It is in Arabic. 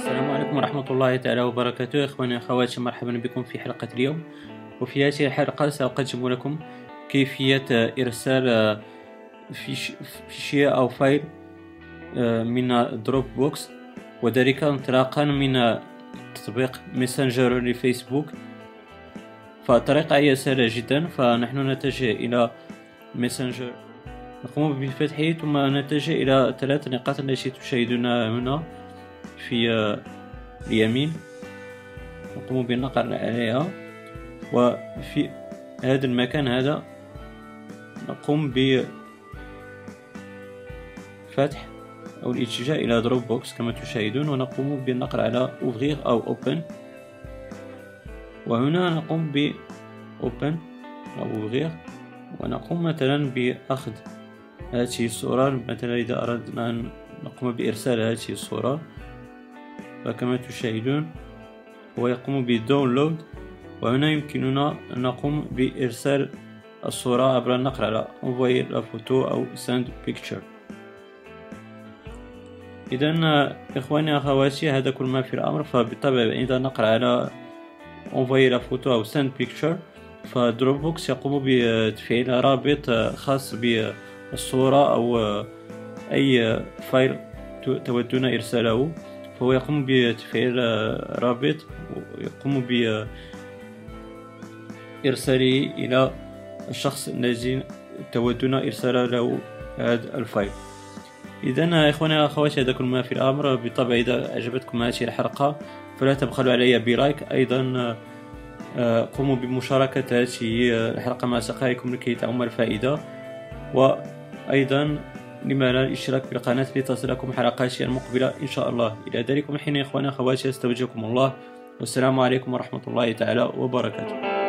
السلام عليكم ورحمة الله تعالى وبركاته. إخواني أخواتي مرحبا بكم في حلقة اليوم. وفي هذه الحلقة سأقدم لكم كيفية إرسال fichier أو file آه، من Dropbox وذلك انطلاقا من تطبيق ميسنجر لفيسبوك فالطريقة هي سهلة جدا فنحن نتجه إلى ميسنجر نقوم بفتحه ثم نتجه إلى ثلاث نقاط التي تشاهدونها هنا. في اليمين نقوم بالنقر عليها. وفي هذا المكان هذا نقوم بفتح أو الاتجاه إلى Dropbox كما تشاهدون ونقوم بالنقر على ouvrir أو Open وهنا نقوم ب Open أو ouvrir. ونقوم مثلا بأخذ هذه الصورة مثلا إذا أردنا أن نقوم بإرسال هذه الصورة. فكما تشاهدون هو يقوم بالداونلود وهنا يمكننا أن نقوم بإرسال الصورة عبر النقر على envoyer la photo أو send picture. إذا إخواني أخواتي هذا كل ما في الأمر. فبالطبع إذا نقر على envoyer la photo أو send picture ف Dropbox يقوم بتفعيل رابط خاص بالصورة أو أي file تودون إرساله. فهو يقوم بتفعيل رابط ويقوم بإرساله إلى الشخص الذي تودون إرسال له هذا ال file. إذا إخواني أخواتي هذا كل ما في الأمر. بالطبع إذا أعجبتكم هذه الحلقة فلا تبخلوا علي بلايك. أيضا قوموا بمشاركة هذه الحلقة مع أصدقائكم لكي تعم الفائدة. وأيضا لما لا الاشتراك بالقناة لتصلكم حلقاتي المقبلة إن شاء الله. إلى ذلك من حين إخواني أخواتي أستودعكم الله. والسلام عليكم ورحمة الله تعالى وبركاته.